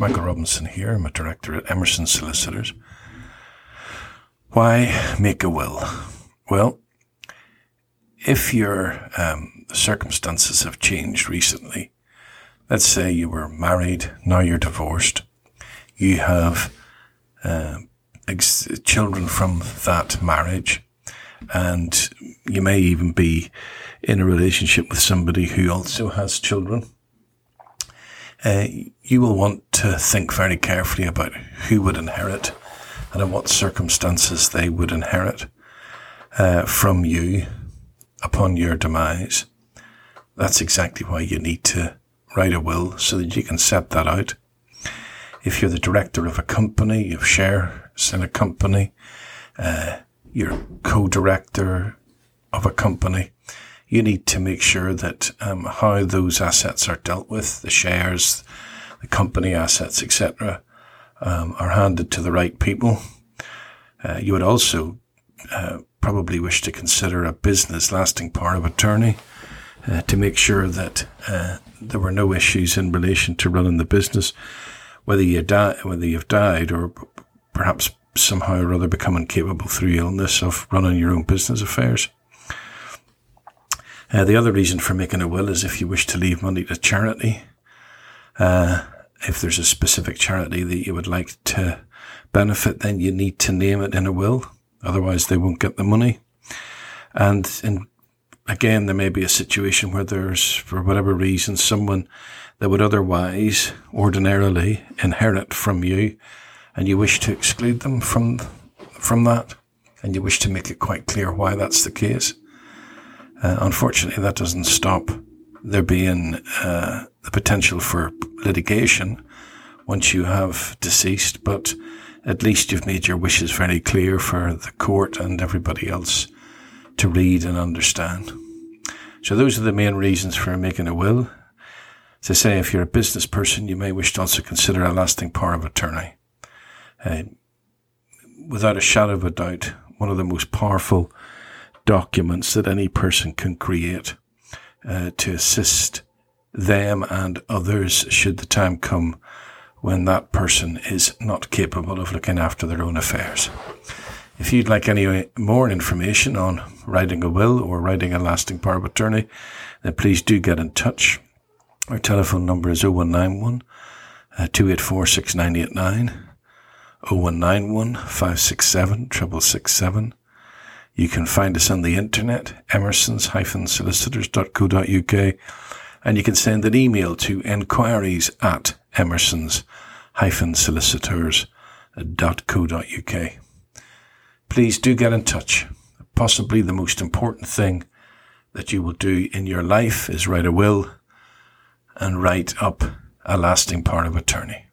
Michael Robinson here. I'm a director at Emerson Solicitors. Why make a will? Well, if your um, circumstances have changed recently, let's say you were married, now you're divorced, you have uh, ex- children from that marriage, and you may even be in a relationship with somebody who also has children uh, you will want to think very carefully about who would inherit and in what circumstances they would inherit uh, from you upon your demise. That's exactly why you need to write a will so that you can set that out. If you're the director of a company, have shares in a company, uh, you're co-director of a company, you need to make sure that um, how those assets are dealt with, the shares, the company assets, etc., um, are handed to the right people. Uh, you would also uh, probably wish to consider a business lasting power of attorney uh, to make sure that uh, there were no issues in relation to running the business, whether you die, whether you've died, or perhaps somehow or other become incapable through illness of running your own business affairs. Uh, the other reason for making a will is if you wish to leave money to charity. Uh, if there's a specific charity that you would like to benefit, then you need to name it in a will. Otherwise, they won't get the money. And in, again, there may be a situation where there's, for whatever reason, someone that would otherwise ordinarily inherit from you, and you wish to exclude them from from that, and you wish to make it quite clear why that's the case. Uh, unfortunately, that doesn't stop there being uh, the potential for litigation once you have deceased, but at least you've made your wishes very clear for the court and everybody else to read and understand. So those are the main reasons for making a will. To say, if you're a business person, you may wish to also consider a lasting power of attorney. Uh, without a shadow of a doubt, one of the most powerful documents that any person can create uh, to assist them and others should the time come when that person is not capable of looking after their own affairs. If you'd like any more information on writing a will or writing a lasting power of attorney, then please do get in touch. Our telephone number is 0191 uh, 284 6989, 0191 567 667. You can find us on the internet, emersons-solicitors.co.uk, and you can send an email to enquiries at emersons-solicitors.co.uk. Please do get in touch. Possibly the most important thing that you will do in your life is write a will and write up a lasting power of attorney.